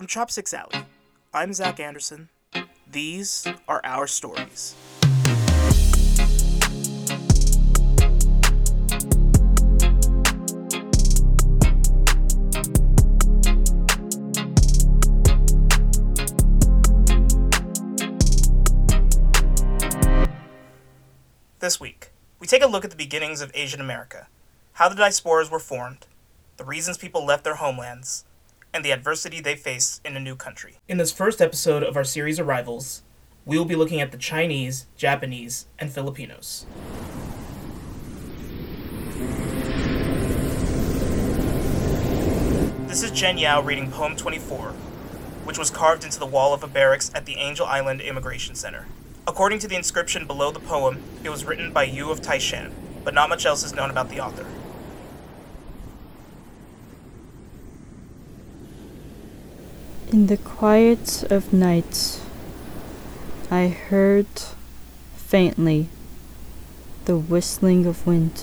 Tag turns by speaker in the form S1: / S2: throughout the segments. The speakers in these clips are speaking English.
S1: From Chopsticks Alley, I'm Zach Anderson. These are our stories. This week, we take a look at the beginnings of Asian America, how the diasporas were formed, the reasons people left their homelands, and the adversity they face in a new country. In this first episode of our series Arrivals, we will be looking at the Chinese, Japanese, and Filipinos. This is Jen Yao reading Poem 24, which was carved into the wall of a barracks at the Angel Island Immigration Center. According to the inscription below the poem, it was written by Yu of Taishan, but not much else is known about the author.
S2: In the quiet of night, I heard faintly the whistling of wind.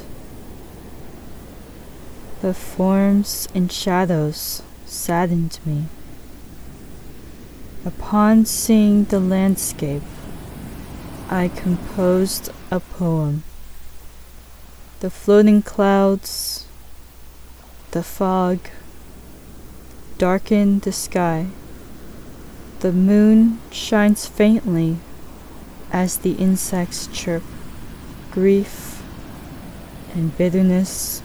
S2: The forms and shadows saddened me. Upon seeing the landscape, I composed a poem. The floating clouds, the fog, darken the sky. The moon shines faintly as the insects chirp. Grief and bitterness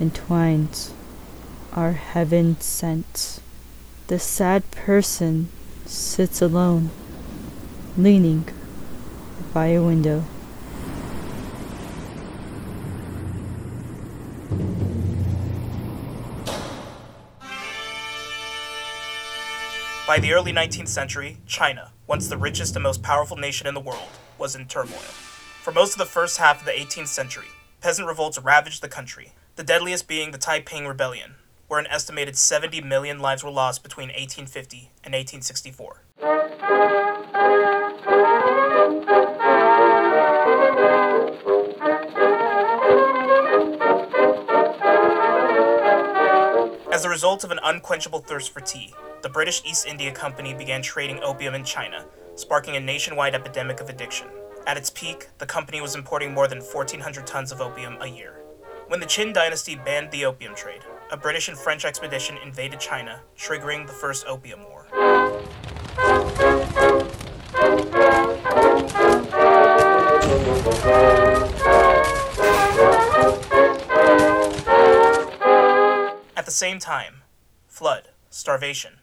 S2: entwined are heaven sent. The sad person sits alone, leaning by a window.
S1: By the early 19th century, China, once the richest and most powerful nation in the world, was in turmoil. For most of the first half of the 18th century, peasant revolts ravaged the country, the deadliest being the Taiping Rebellion, where an estimated 70 million lives were lost between 1850 and 1864. As a result of an unquenchable thirst for tea, the British East India Company began trading opium in China, sparking a nationwide epidemic of addiction. At its peak, the company was importing more than 1,400 tons of opium a year. When the Qing dynasty banned the opium trade, a British and French expedition invaded China, triggering the First Opium War. At the same time, flood, starvation,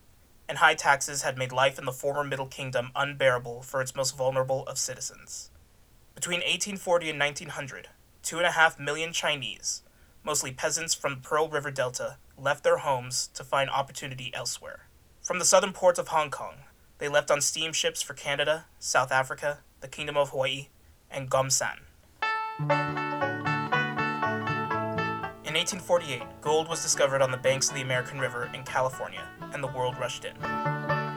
S1: and high taxes had made life in the former Middle Kingdom unbearable for its most vulnerable of citizens. Between 1840 and 1900, two and a half million Chinese, mostly peasants from the Pearl River Delta, left their homes to find opportunity elsewhere. From the southern ports of Hong Kong, they left on steamships for Canada, South Africa, the Kingdom of Hawaii, and Gomsan. In 1848, gold was discovered on the banks of the American River in California, and the world rushed in.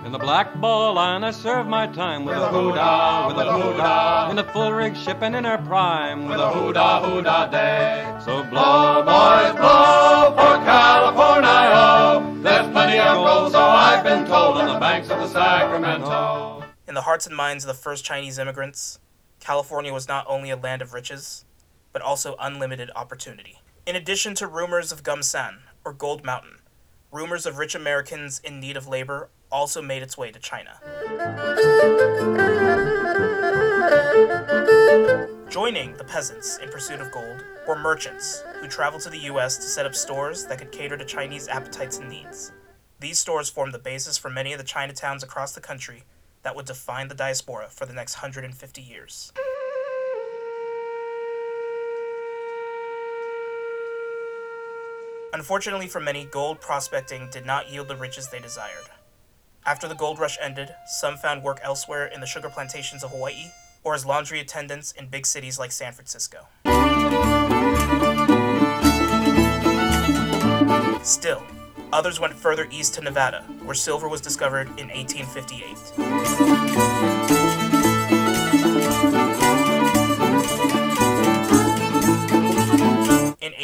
S3: In the Black Ball line, I served my time with, a hoodah, with a hoodah. In a full rig ship and in her prime, with a hoodah, hoodah day. So blow, boys, blow for California. There's plenty of gold, so I've been told, on the banks of the Sacramento.
S1: In the hearts and minds of the first Chinese immigrants, California was not only a land of riches, but also unlimited opportunity. In addition to rumors of Gumsan, or Gold Mountain, rumors of rich Americans in need of labor also made its way to China. Joining the peasants in pursuit of gold were merchants who traveled to the US to set up stores that could cater to Chinese appetites and needs. These stores formed the basis for many of the Chinatowns across the country that would define the diaspora for the next 150 years. Unfortunately for many, gold prospecting did not yield the riches they desired. After the gold rush ended, some found work elsewhere in the sugar plantations of Hawaii or as laundry attendants in big cities like San Francisco. Still, others went further east to Nevada, where silver was discovered in 1858.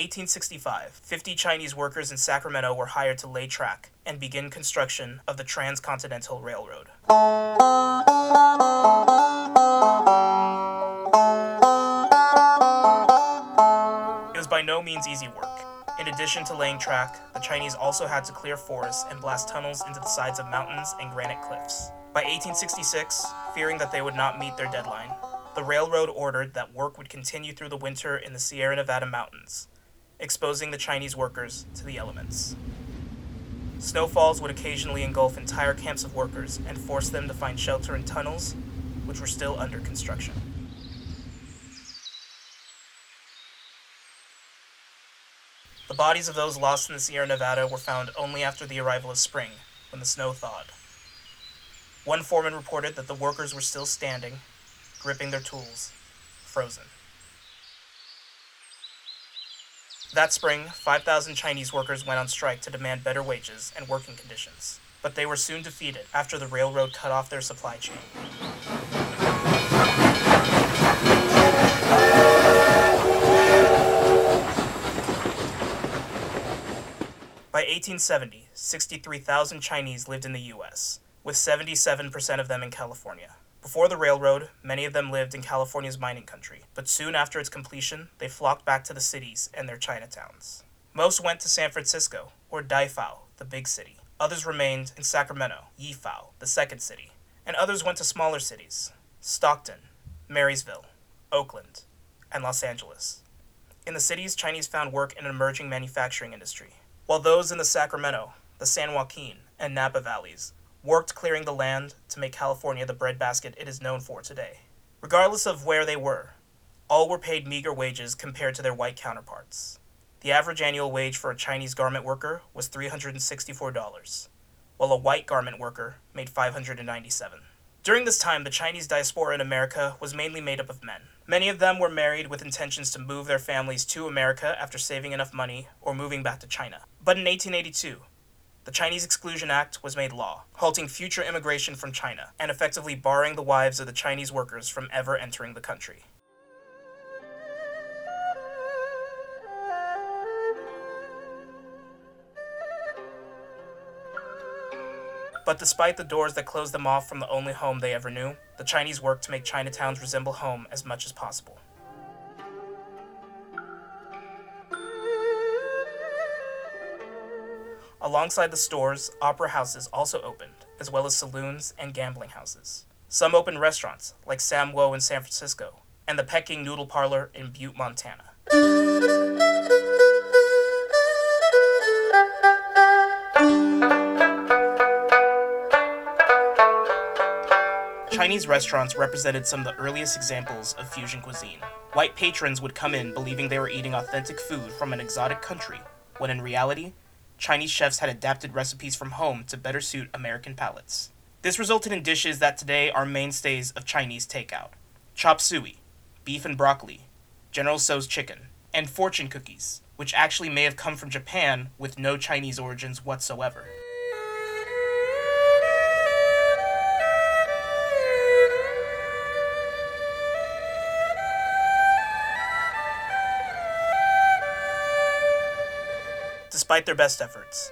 S1: 1865, 50 Chinese workers in Sacramento were hired to lay track and begin construction of the Transcontinental Railroad. It was by no means easy work. In addition to laying track, the Chinese also had to clear forests and blast tunnels into the sides of mountains and granite cliffs. By 1866, fearing that they would not meet their deadline, the railroad ordered that work would continue through the winter in the Sierra Nevada mountains, exposing the Chinese workers to the elements. Snowfalls would occasionally engulf entire camps of workers and force them to find shelter in tunnels, which were still under construction. The bodies of those lost in the Sierra Nevada were found only after the arrival of spring, when the snow thawed. One foreman reported that the workers were still standing, gripping their tools, frozen. That spring, 5,000 Chinese workers went on strike to demand better wages and working conditions, but they were soon defeated after the railroad cut off their supply chain. By 1870, 63,000 Chinese lived in the U.S., with 77% of them in California. Before the railroad, many of them lived in California's mining country, but soon after its completion, they flocked back to the cities and their Chinatowns. Most went to San Francisco, or Daifao, the big city. Others remained in Sacramento, Yifao, the second city. And others went to smaller cities Stockton, Marysville, Oakland, and Los Angeles. In the cities, Chinese found work in an emerging manufacturing industry, while those in the Sacramento, the San Joaquin, and Napa valleys worked clearing the land to make California the breadbasket it is known for today. Regardless of where they were, all were paid meager wages compared to their white counterparts. The average annual wage for a Chinese garment worker was $364, while a white garment worker made 597. During this time, the Chinese diaspora in America was mainly made up of men. Many of them were married with intentions to move their families to America after saving enough money or moving back to China. But in 1882, the Chinese Exclusion Act was made law, halting future immigration from China and effectively barring the wives of the Chinese workers from ever entering the country. But despite the doors that closed them off from the only home they ever knew, the Chinese worked to make Chinatowns resemble home as much as possible. Alongside the stores, opera houses also opened, as well as saloons and gambling houses. Some opened restaurants, like Sam Wo in San Francisco, and the Peking Noodle Parlor in Butte, Montana. Chinese restaurants represented some of the earliest examples of fusion cuisine. White patrons would come in believing they were eating authentic food from an exotic country, when in reality, Chinese chefs had adapted recipes from home to better suit American palates. This resulted in dishes that today are mainstays of Chinese takeout chop suey, beef and broccoli, General Tso's chicken, and fortune cookies, which actually may have come from Japan with no Chinese origins whatsoever. Despite their best efforts,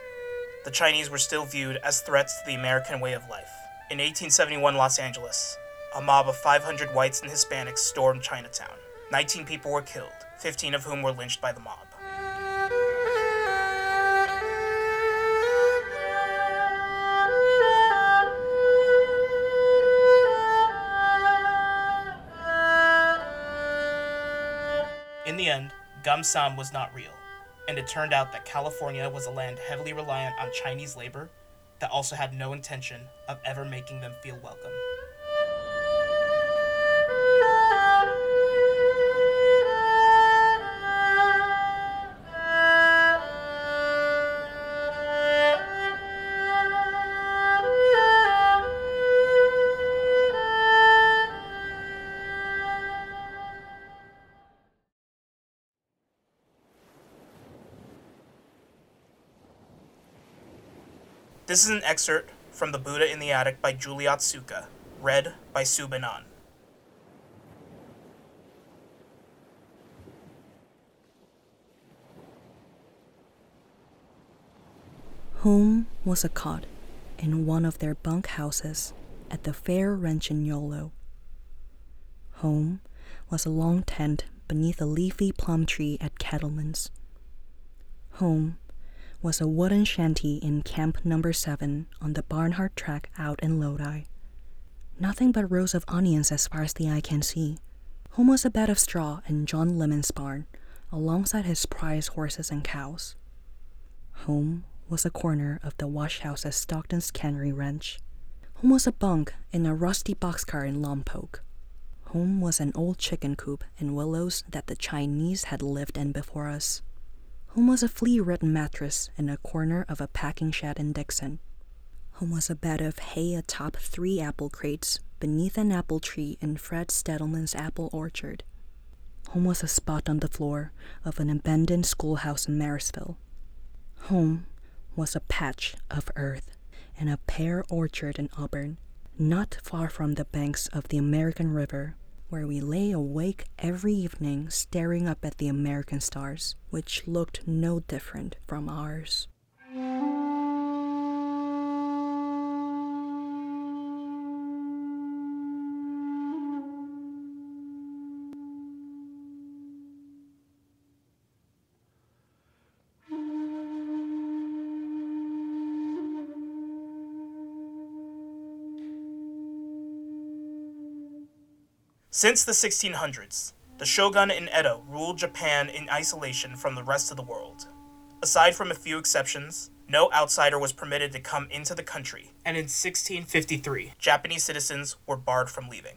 S1: the Chinese were still viewed as threats to the American way of life. In 1871 Los Angeles, a mob of 500 whites and Hispanics stormed Chinatown. 19 people were killed, 15 of whom were lynched by the mob. In the end, Gumsan was not real and it turned out that California was a land heavily reliant on Chinese labor that also had no intention of ever making them feel welcome. This is an excerpt from The Buddha in the Attic by Julie Otsuka, read by Subanan.
S4: Home was a cot in one of their bunk houses at the fair ranch in Yolo. Home was a long tent beneath a leafy plum tree at Cattleman's. Home was a wooden shanty in Camp Number 7 on the Barnhart track out in Lodi. Nothing but rows of onions as far as the eye can see. Home was a bed of straw in John Lemon's barn, alongside his prize horses and cows. Home was a corner of the wash house at Stockton's Cannery Ranch. Home was a bunk in a rusty boxcar in Lompoc. Home was an old chicken coop in Willows that the Chinese had lived in before us. Home was a flea-ridden mattress in a corner of a packing shed in Dixon. Home was a bed of hay atop three apple crates beneath an apple tree in Fred Stettleman's apple orchard. Home was a spot on the floor of an abandoned schoolhouse in Marysville. Home was a patch of earth in a pear orchard in Auburn, not far from the banks of the American River, where we lay awake every evening staring up at the American stars, which looked no different from ours.
S1: Since the 1600s, the shogun in Edo ruled Japan in isolation from the rest of the world. Aside from a few exceptions, no outsider was permitted to come into the country, and in 1653, Japanese citizens were barred from leaving.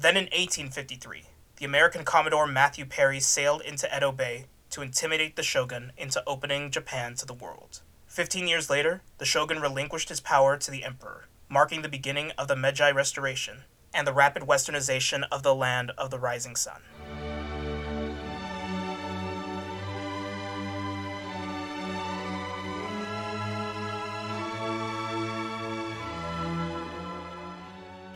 S1: Then in 1853, the American Commodore Matthew Perry sailed into Edo Bay to intimidate the shogun into opening Japan to the world. Fifteen years later, the shogun relinquished his power to the emperor, marking the beginning of the Meiji Restoration and the rapid westernization of the land of the rising sun.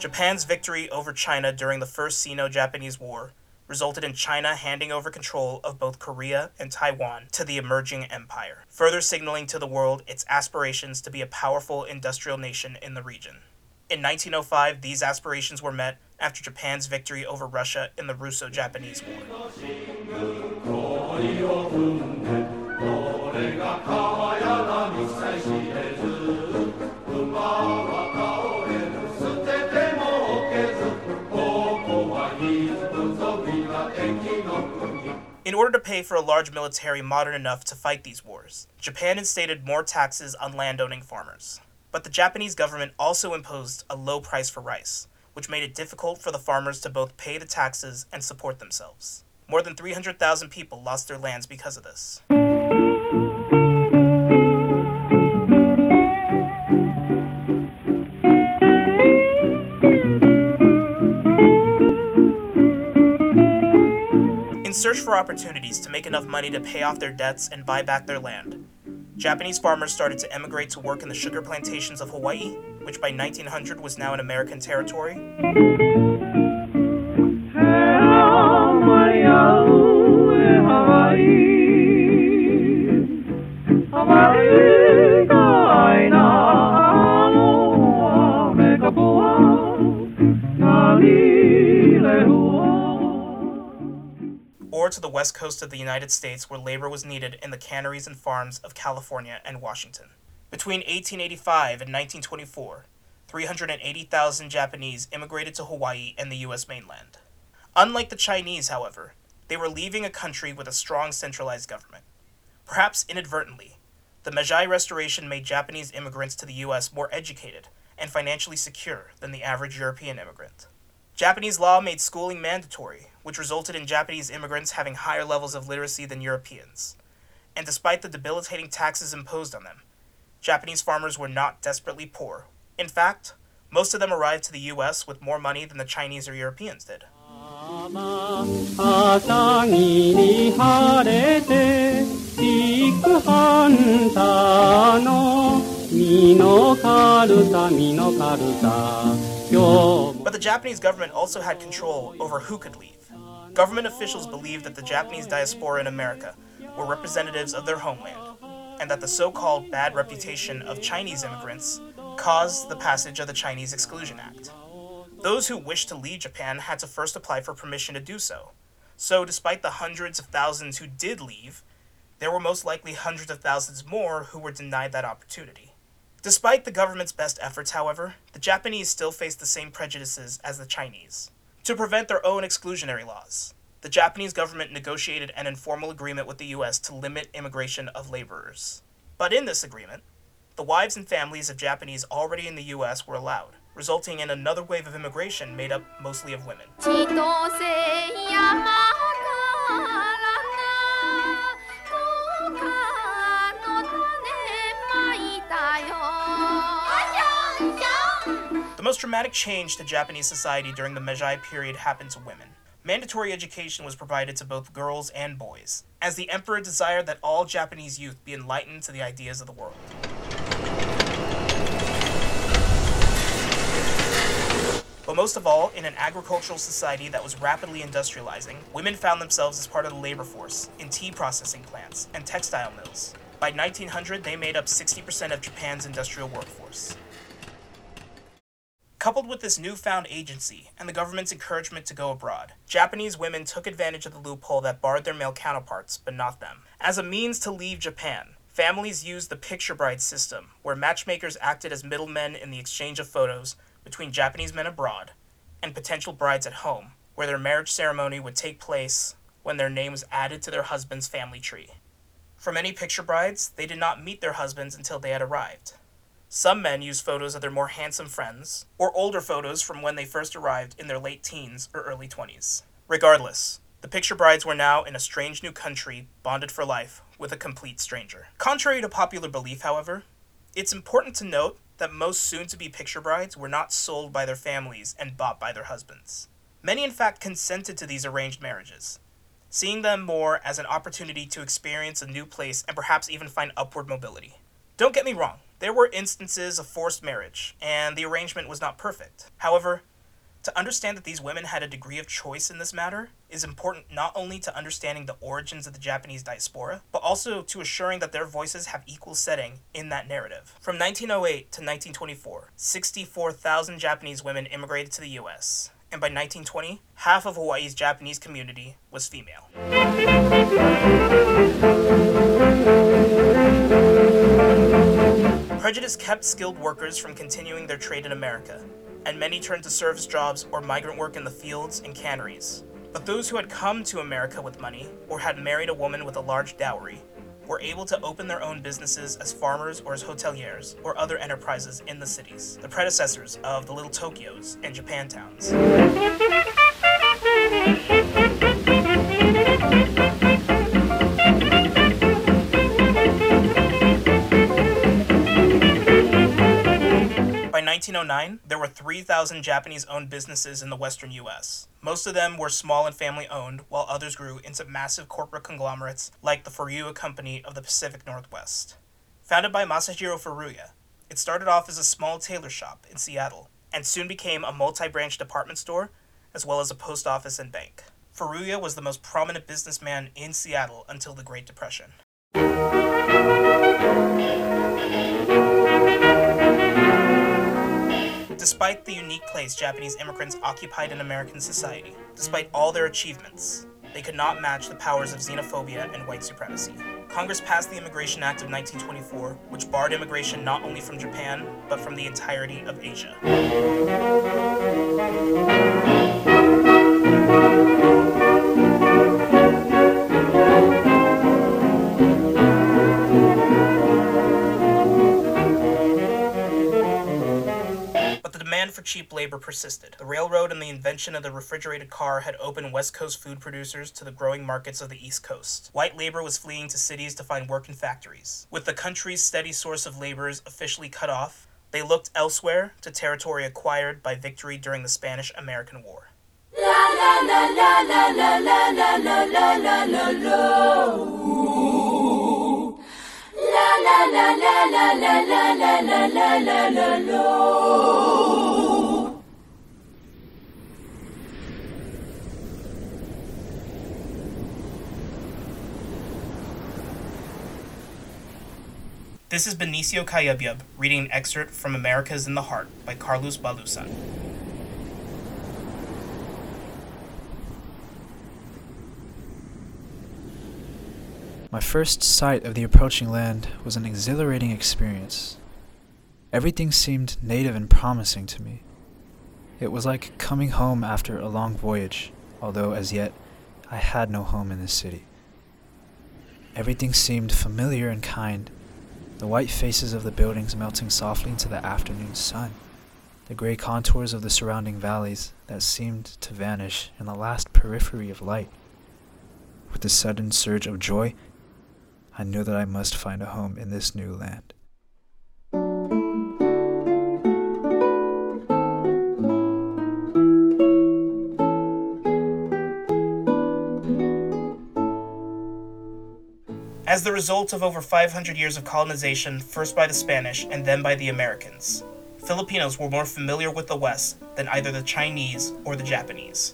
S1: Japan's victory over China during the First Sino Japanese War resulted in China handing over control of both Korea and Taiwan to the emerging empire, further signaling to the world its aspirations to be a powerful industrial nation in the region. In 1905, these aspirations were met after Japan's victory over Russia in the Russo Japanese War. In order to pay for a large military modern enough to fight these wars, Japan instated more taxes on landowning farmers. But the Japanese government also imposed a low price for rice, which made it difficult for the farmers to both pay the taxes and support themselves. More than 300,000 people lost their lands because of this. In search for opportunities to make enough money to pay off their debts and buy back their land, Japanese farmers started to emigrate to work in the sugar plantations of Hawaii, which by 1900 was now an American territory. To the west coast of the United States, where labor was needed in the canneries and farms of California and Washington. Between 1885 and 1924, 380,000 Japanese immigrated to Hawaii and the U.S. mainland. Unlike the Chinese, however, they were leaving a country with a strong centralized government. Perhaps inadvertently, the Meiji Restoration made Japanese immigrants to the U.S. more educated and financially secure than the average European immigrant. Japanese law made schooling mandatory, which resulted in Japanese immigrants having higher levels of literacy than Europeans. And despite the debilitating taxes imposed on them, Japanese farmers were not desperately poor. In fact, most of them arrived to the US with more money than the Chinese or Europeans did. But the Japanese government also had control over who could leave. Government officials believed that the Japanese diaspora in America were representatives of their homeland, and that the so called bad reputation of Chinese immigrants caused the passage of the Chinese Exclusion Act. Those who wished to leave Japan had to first apply for permission to do so. So, despite the hundreds of thousands who did leave, there were most likely hundreds of thousands more who were denied that opportunity. Despite the government's best efforts, however, the Japanese still faced the same prejudices as the Chinese. To prevent their own exclusionary laws, the Japanese government negotiated an informal agreement with the US to limit immigration of laborers. But in this agreement, the wives and families of Japanese already in the US were allowed, resulting in another wave of immigration made up mostly of women. The most dramatic change to Japanese society during the Meiji period happened to women. Mandatory education was provided to both girls and boys, as the emperor desired that all Japanese youth be enlightened to the ideas of the world. But most of all, in an agricultural society that was rapidly industrializing, women found themselves as part of the labor force in tea processing plants and textile mills. By 1900, they made up 60% of Japan's industrial workforce. Coupled with this newfound agency and the government's encouragement to go abroad, Japanese women took advantage of the loophole that barred their male counterparts, but not them. As a means to leave Japan, families used the picture bride system, where matchmakers acted as middlemen in the exchange of photos between Japanese men abroad and potential brides at home, where their marriage ceremony would take place when their name was added to their husband's family tree. For many picture brides, they did not meet their husbands until they had arrived. Some men use photos of their more handsome friends, or older photos from when they first arrived in their late teens or early 20s. Regardless, the picture brides were now in a strange new country, bonded for life with a complete stranger. Contrary to popular belief, however, it's important to note that most soon to be picture brides were not sold by their families and bought by their husbands. Many, in fact, consented to these arranged marriages, seeing them more as an opportunity to experience a new place and perhaps even find upward mobility. Don't get me wrong, there were instances of forced marriage, and the arrangement was not perfect. However, to understand that these women had a degree of choice in this matter is important not only to understanding the origins of the Japanese diaspora, but also to assuring that their voices have equal setting in that narrative. From 1908 to 1924, 64,000 Japanese women immigrated to the US, and by 1920, half of Hawaii's Japanese community was female. Prejudice kept skilled workers from continuing their trade in America, and many turned to service jobs or migrant work in the fields and canneries. But those who had come to America with money, or had married a woman with a large dowry, were able to open their own businesses as farmers or as hoteliers or other enterprises in the cities, the predecessors of the little Tokyos and Japantowns. 1909, there were 3,000 Japanese owned businesses in the western US. Most of them were small and family owned, while others grew into massive corporate conglomerates like the Furuya Company of the Pacific Northwest. Founded by Masajiro Furuya, it started off as a small tailor shop in Seattle and soon became a multi branch department store as well as a post office and bank. Furuya was the most prominent businessman in Seattle until the Great Depression. Despite the unique place Japanese immigrants occupied in American society, despite all their achievements, they could not match the powers of xenophobia and white supremacy. Congress passed the Immigration Act of 1924, which barred immigration not only from Japan, but from the entirety of Asia. For cheap labor persisted. The railroad and the invention of the refrigerated car had opened West Coast food producers to the growing markets of the East Coast. White labor was fleeing to cities to find work in factories. With the country's steady source of laborers officially cut off, They looked elsewhere to territory acquired by victory during the Spanish American War. This is Benicio Cayubyub reading an excerpt from America Is in the Heart by Carlos Bulosan.
S5: My first sight of the approaching land was an exhilarating experience. Everything seemed native and promising to me. It was like coming home after a long voyage, although as yet I had no home in this city. Everything seemed familiar and kind, the white faces of the buildings melting softly into the afternoon sun, the gray contours of the surrounding valleys that seemed to vanish in the last periphery of light. With a sudden surge of joy, I knew that I must find a home in this new land.
S1: As the result of over 500 years of colonization, first by the Spanish and then by the Americans, Filipinos were more familiar with the West than either the Chinese or the Japanese.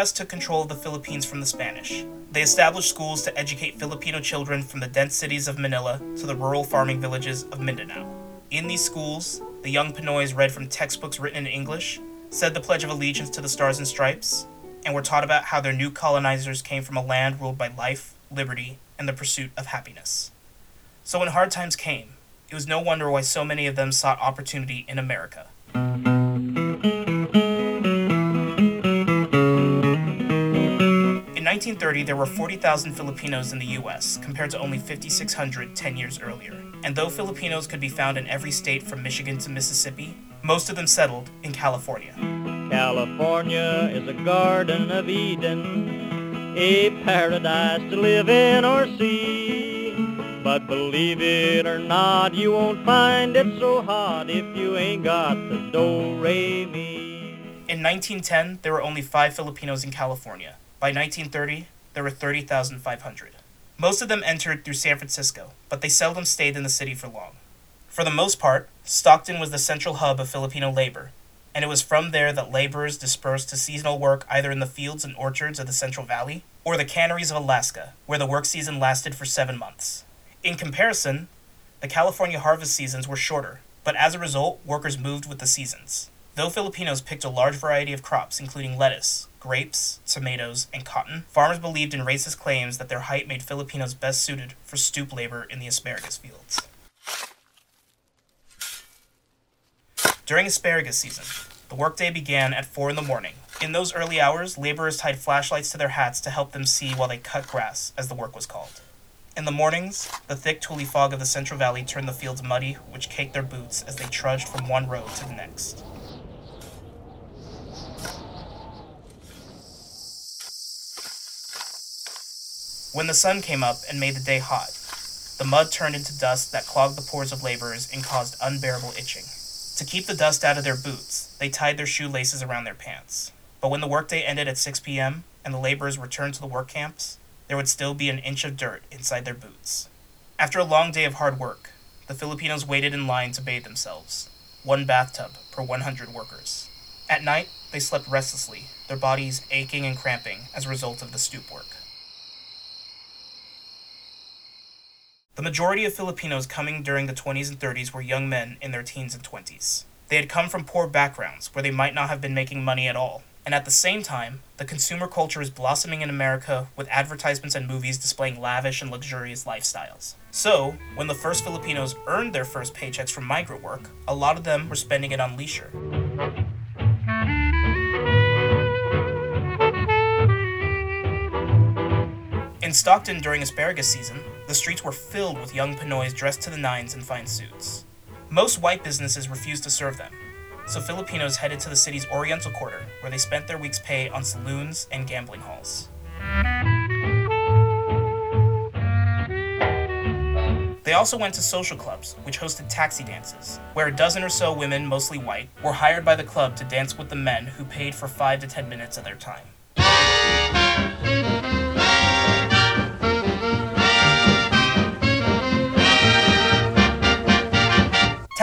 S1: US took control of the Philippines from the Spanish, they established schools to educate Filipino children from the dense cities of Manila to the rural farming villages of Mindanao. In these schools, the young Pinoys read from textbooks written in English, said the Pledge of Allegiance to the Stars and Stripes, and were taught about how their new colonizers came from a land ruled by life, liberty, and the pursuit of happiness. So when hard times came, it was no wonder why so many of them sought opportunity in America. 1930, there were 40,000 Filipinos in the US, compared to only 5,600 10 years earlier. And though Filipinos could be found in every state from Michigan to Mississippi, most of them settled in California.
S6: California is a garden of Eden, a paradise to live in or see. But believe it or not, you won't find it so hot if you ain't got the do re mi.
S1: In 1910, there were only five Filipinos in California. By 1930, there were 30,500. Most of them entered through San Francisco, but they seldom stayed in the city for long. For the most part, Stockton was the central hub of Filipino labor, and it was from there that laborers dispersed to seasonal work either in the fields and orchards of the Central Valley or the canneries of Alaska, where the work season lasted for seven months. In comparison, the California harvest seasons were shorter, but as a result, workers moved with the seasons. Though Filipinos picked a large variety of crops, including lettuce, grapes, tomatoes, and cotton, farmers believed in racist claims that their height made Filipinos best suited for stoop labor in the asparagus fields. During asparagus season, the workday began at 4 in the morning. In those early hours, laborers tied flashlights to their hats to help them see while they cut grass, as the work was called. In the mornings, the thick tule fog of the Central Valley turned the fields muddy, which caked their boots as they trudged from one road to the next. When the sun came up and made the day hot, the mud turned into dust that clogged the pores of laborers and caused unbearable itching. To keep the dust out of their boots, they tied their shoelaces around their pants. But when the workday ended at 6 p.m. and the laborers returned to the work camps, there would still be an inch of dirt inside their boots. After a long day of hard work, the Filipinos waited in line to bathe themselves, one bathtub per 100 workers. At night, they slept restlessly, their bodies aching and cramping as a result of the stoop work. The majority of Filipinos coming during the 20s and 30s were young men in their teens and 20s. They had come from poor backgrounds where they might not have been making money at all. And at the same time, the consumer culture is blossoming in America with advertisements and movies displaying lavish and luxurious lifestyles. So, when the first Filipinos earned their first paychecks from migrant work, a lot of them were spending it on leisure. In Stockton during asparagus season, the streets were filled with young Pinoys dressed to the nines in fine suits. Most white businesses refused to serve them. so Filipinos headed to the city's Oriental Quarter, where they spent their week's pay on saloons and gambling halls. They also went to social clubs, which hosted taxi dances, where a dozen or so women, mostly white, were hired by the club to dance with the men who paid for 5 to 10 minutes of their time.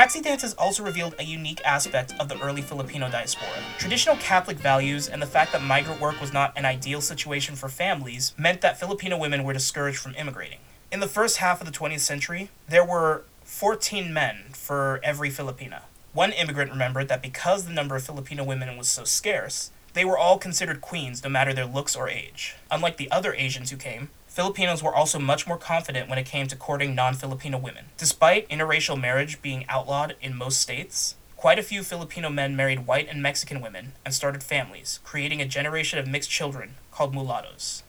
S1: Taxi dances also revealed a unique aspect of the early Filipino diaspora. Traditional Catholic values and the fact that migrant work was not an ideal situation for families meant that Filipino women were discouraged from immigrating. In the first half of the 20th century, there were 14 men for every Filipina. One immigrant remembered that because the number of Filipino women was so scarce, they were all considered queens no matter their looks or age. Unlike the other Asians who came, Filipinos were also much more confident when it came to courting non Filipino women. Despite interracial marriage being outlawed in most states, quite a few Filipino men married white and Mexican women and started families, creating a generation of mixed children called mulattoes.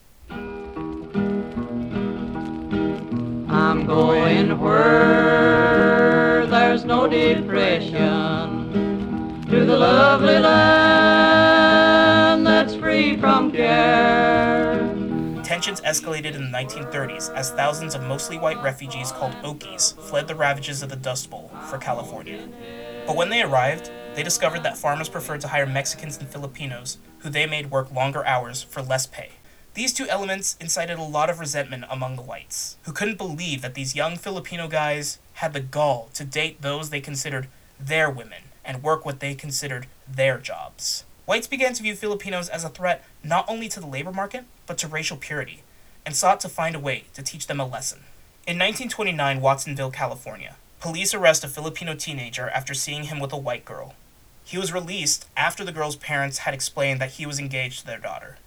S7: I'm going where there's no depression to the lovely land that's free from care.
S1: Tensions escalated in the 1930s as thousands of mostly white refugees called Okies fled the ravages of the Dust Bowl for California. But when they arrived, they discovered that farmers preferred to hire Mexicans and Filipinos, who they made work longer hours for less pay. These two elements incited a lot of resentment among the whites, who couldn't believe that these young Filipino guys had the gall to date those they considered their women and work what they considered their jobs. Whites began to view Filipinos as a threat not only to the labor market, but to racial purity, and sought to find a way to teach them a lesson. In 1929 Watsonville, California, police arrest a Filipino teenager after seeing him with a white girl. He was released after the girl's parents had explained that he was engaged to their daughter.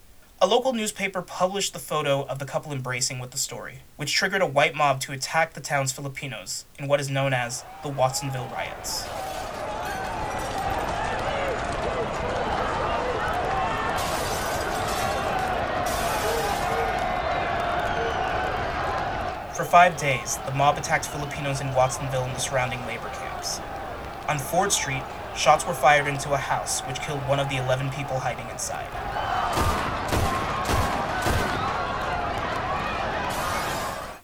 S1: A local newspaper published the photo of the couple embracing with the story, which triggered a white mob to attack the town's Filipinos in what is known as the Watsonville riots. For five days, the mob attacked Filipinos in Watsonville and the surrounding labor camps. On Ford Street, shots were fired into a house, which killed one of the 11 people hiding inside.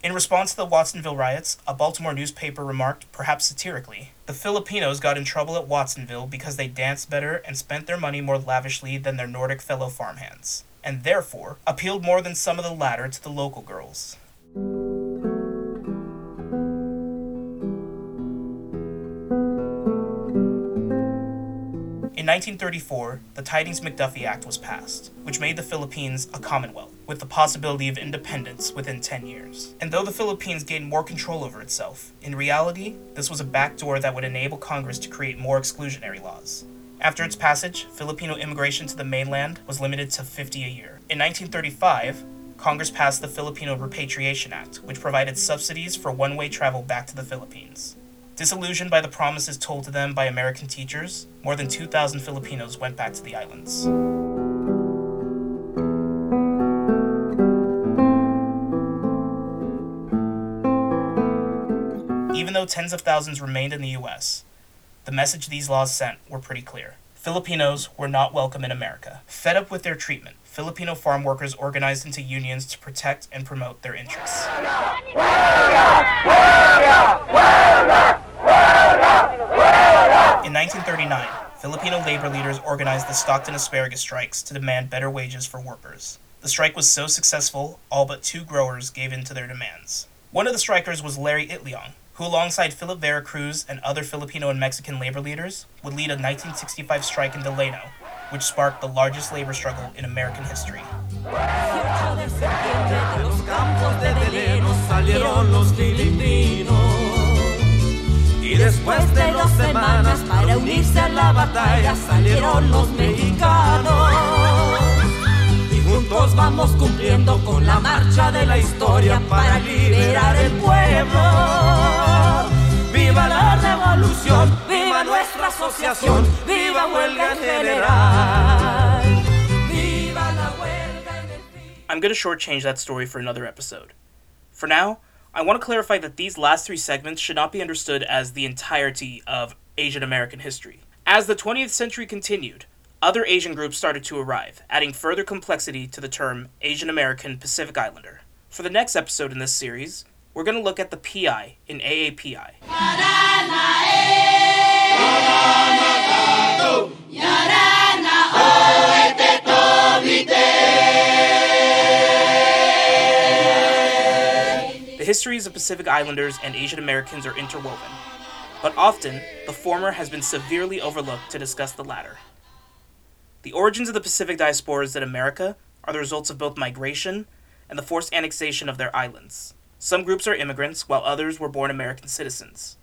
S1: In response to the Watsonville riots, a Baltimore newspaper remarked, perhaps satirically, the Filipinos got in trouble at Watsonville because they danced better and spent their money more lavishly than their Nordic fellow farmhands, and therefore appealed more than some of the latter to the local girls. 1934, the Tydings McDuffie Act was passed, which made the Philippines a commonwealth, with the possibility of independence within 10 years. And though the Philippines gained more control over itself, in reality, this was a backdoor that would enable Congress to create more exclusionary laws. After its passage, Filipino immigration to the mainland was limited to 50 a year. In 1935, Congress passed the Filipino Repatriation Act, which provided subsidies for one way travel back to the Philippines. Disillusioned by the promises told to them by American teachers, more than 2,000 Filipinos went back to the islands. Even though tens of thousands remained in the US, the message these laws sent were pretty clear. Filipinos were not welcome in America. Fed up with their treatment, Filipino farm workers organized into unions to protect and promote their interests. In 1939, Filipino labor leaders organized the Stockton asparagus strikes to demand better wages for workers. The strike was so successful, all but two growers gave in to their demands. One of the strikers was Larry Itliong, who, alongside Philip Vera Cruz and other Filipino and Mexican labor leaders, would lead a 1965 strike in Delano, which sparked the largest labor struggle in American history.
S8: Y después de dos semanas para unirse a la batalla salieron los mexicanos. Y juntos vamos cumpliendo con la marcha de la historia para liberar el pueblo. Viva la revolución, viva nuestra asociación, viva huelga en general. Viva la huelga en el
S1: I'm going to shortchange that story for another episode. For now, I want to clarify that these last three segments should not be understood as the entirety of Asian American history, As the 20th century continued, other Asian groups started to arrive, adding further complexity to the term Asian American Pacific Islander. For the next episode in this series, we're going to look at the PI in AAPI. Histories of Pacific Islanders and Asian Americans are interwoven, but often the former has been severely overlooked to discuss the latter. The origins of the Pacific diasporas in America are the results of both migration and the forced annexation of their islands. Some groups are immigrants, while others were born American citizens.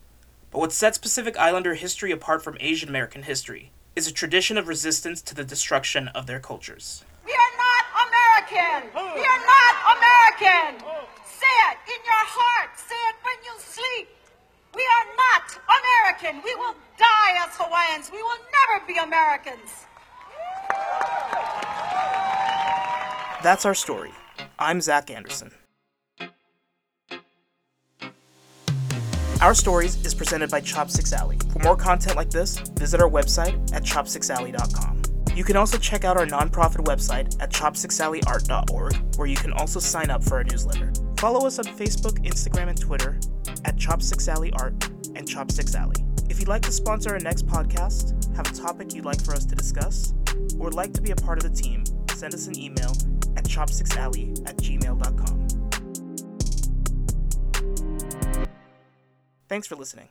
S1: But what sets Pacific Islander history apart from Asian American history is a tradition of resistance to the destruction of their cultures.
S9: We are not American. We are not American. Say it in your heart. Say it when you sleep. We are not American. We will die as Hawaiians. We will never be Americans.
S1: That's our story. I'm Zach Anderson. Our Stories is presented by Chopsticks Alley. For more content like this, visit our website at chopsticksalley.com. You can also check out our nonprofit website at chopsticksalleyart.org, where you can also sign up for our newsletter. Follow us on Facebook, Instagram, and Twitter at Chopsticks Alley Art and Chopsticks Alley. If you'd like to sponsor our next podcast, have a topic you'd like for us to discuss, or would like to be a part of the team, send us an email at chopsticksalley at gmail.com. Thanks for listening.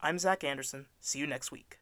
S1: I'm Zach Anderson. See you next week.